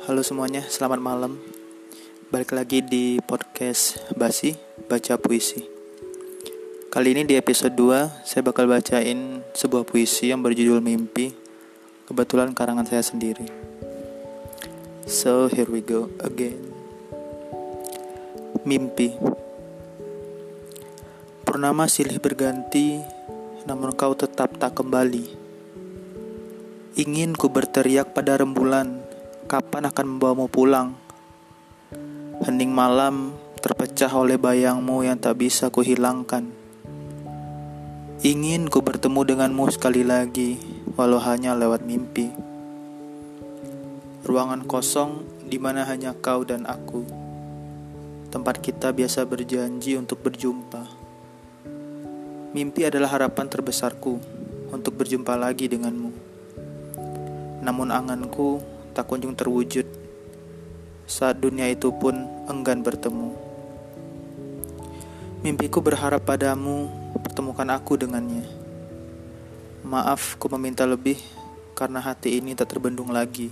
Halo semuanya, selamat malam. Balik lagi di podcast Basi, baca puisi. Kali ini di episode 2, saya bakal bacain sebuah puisi yang berjudul Mimpi. Kebetulan karangan saya sendiri. So, here we go again. Mimpi. Purnama silih berganti, namun kau tetap tak kembali. Ingin ku berteriak pada rembulan, kapan akan membawamu pulang? Hening malam terpecah oleh bayangmu yang tak bisa kuhilangkan. Ingin ku bertemu denganmu sekali lagi, walau hanya lewat mimpi. Ruangan kosong di mana hanya kau dan aku. Tempat kita biasa berjanji untuk berjumpa. Mimpi adalah harapan terbesarku untuk berjumpa lagi denganmu. Namun anganku tak kunjung terwujud saat dunia itu pun enggan bertemu. Mimpiku berharap padamu, pertemukan aku dengannya. Maaf, ku meminta lebih karena hati ini tak terbendung lagi.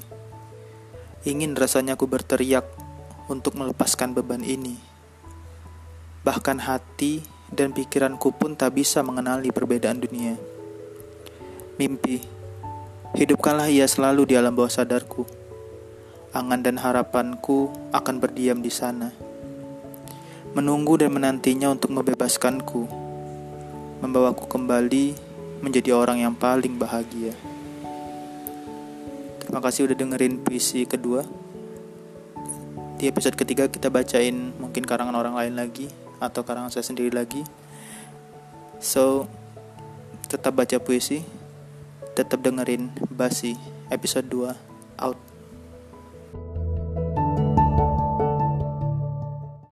Ingin rasanya ku berteriak untuk melepaskan beban ini. Bahkan hati dan pikiranku pun tak bisa mengenali perbedaan dunia. Mimpi Hidupkanlah ia selalu di alam bawah sadarku. Angan dan harapanku akan berdiam di sana. Menunggu dan menantinya untuk membebaskanku. Membawaku kembali menjadi orang yang paling bahagia. Terima kasih udah dengerin puisi kedua. Di episode ketiga kita bacain mungkin karangan orang lain lagi atau karangan saya sendiri lagi. So, tetap baca puisi tetap dengerin Basi episode 2 out